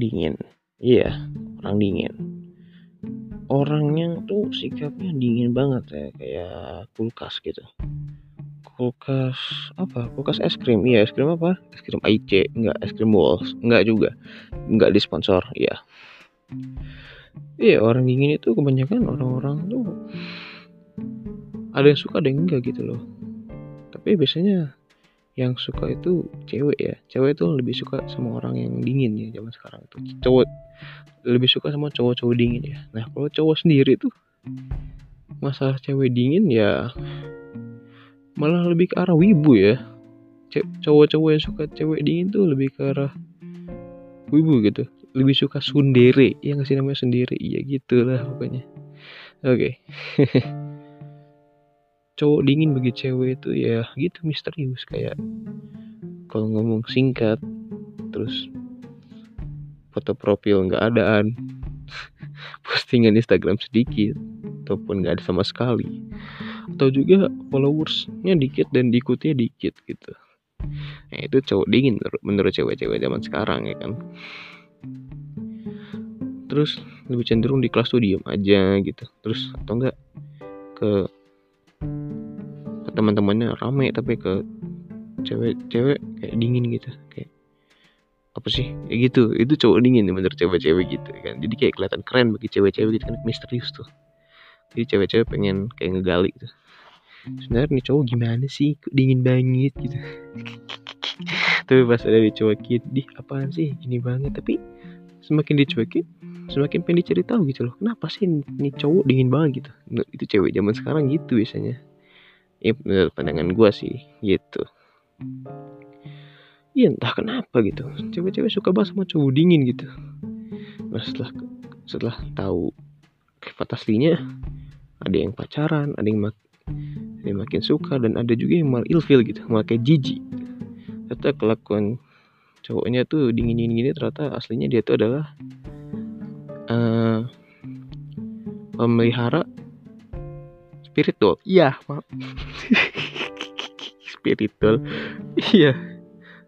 dingin. Iya orang dingin. Orangnya tuh sikapnya dingin banget ya kayak kulkas gitu. Kulkas apa? Kulkas es krim. Iya es krim apa? Es krim IC enggak es krim Walls enggak juga. Enggak disponsor iya. Iya orang dingin itu kebanyakan orang-orang tuh ada yang suka ada yang enggak gitu loh. Tapi biasanya yang suka itu cewek ya. Cewek itu lebih suka sama orang yang dingin ya zaman sekarang itu. Cowok lebih suka sama cowok-cowok dingin ya. Nah kalau cowok sendiri tuh masalah cewek dingin ya malah lebih ke arah wibu ya. Cowok-cowok yang suka cewek dingin tuh lebih ke arah wibu gitu. Lebih suka sundere yang kasih namanya sendiri iya gitulah pokoknya. Oke. okay. cowok dingin bagi cewek itu ya gitu misterius kayak kalau ngomong singkat terus foto profil nggak adaan postingan Instagram sedikit ataupun nggak ada sama sekali atau juga followersnya dikit dan diikutinya dikit gitu. Nah itu cowok dingin menurut cewek-cewek zaman sekarang ya kan. Terus lebih cenderung di kelas tuh diem aja gitu terus atau enggak ke teman-temannya rame tapi ke cewek-cewek kayak dingin gitu kayak apa sih? Kayak gitu itu cowok dingin menurut cewek-cewek gitu kan. Jadi kayak kelihatan keren bagi cewek-cewek gitu kan misterius tuh. Jadi cewek-cewek pengen kayak ngegali gitu. Sebenarnya nih cowok gimana sih? Kok dingin banget gitu. Tapi pas ada dicuekin di apaan sih? Gini banget. Tapi semakin dicuekin semakin pengen dicari tahu gitu loh. Kenapa sih nih cowok dingin banget gitu? Itu cewek zaman sekarang gitu biasanya ya menurut pandangan gue sih gitu. Iya entah kenapa gitu. Cewek-cewek suka banget sama cowok dingin gitu. Nah setelah Setelah tahu Sifat aslinya Ada yang pacaran Ada yang, mak ada yang makin suka Dan ada juga yang malah ilfil gitu Malah kayak jijik. Ternyata kelakuan Cowoknya tuh dingin-dingin gini Ternyata aslinya dia tuh adalah uh, Pemelihara spiritual? Iya maaf spiritual? Iya.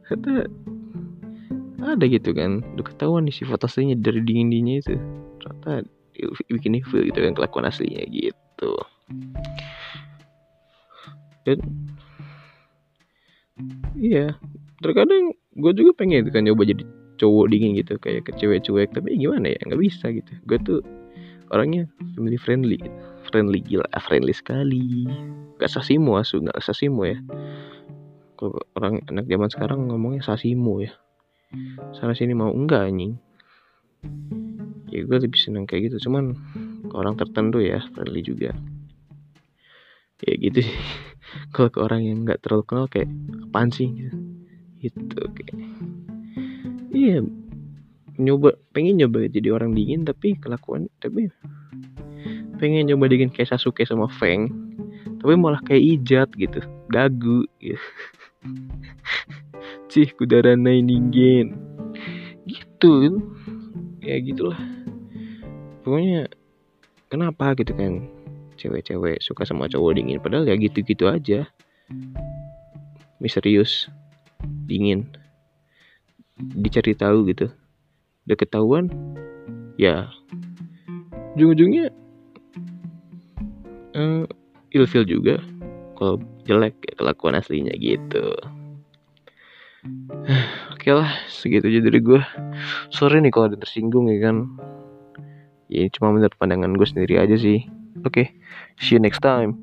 Kata ada gitu kan. Udah ketahuan nih sifat aslinya dari dingin dinginnya itu. Ternyata bikin evil gitu kan kelakuan aslinya gitu. Dan iya. Terkadang gue juga pengen kan coba jadi cowok dingin gitu kayak ke cewek cuek tapi gimana ya nggak bisa gitu. Gue tuh orangnya family friendly. Friendly gila friendly sekali. Gak sasimu asu gak sasimu ya. Kalau orang anak zaman sekarang ngomongnya sasimu ya. Sana sini mau enggak anjing? Ya gue lebih seneng kayak gitu. Cuman ke orang tertentu ya friendly juga. Ya gitu sih. Kalau ke orang yang nggak terlalu kenal kayak apaan sih? Gitu. Gitu kayak. Iya nyoba pengen nyoba jadi orang dingin tapi kelakuan tapi pengen coba bikin kayak Sasuke sama Feng tapi malah kayak ijat gitu gagu gitu. Cih kudarana ningen gitu. Ya gitulah. Pokoknya kenapa gitu kan cewek-cewek suka sama cowok dingin? Padahal ya gitu-gitu aja. Misterius dingin. Dicari tahu gitu udah ketahuan? Ya. Ujung-ujungnya uh, ilfil juga kalau jelek ya kelakuan aslinya gitu. Oke okay lah segitu aja dari gue sorry nih kalau ada tersinggung ya kan. Ya cuma menurut pandangan gue sendiri aja sih. Oke okay, see you next time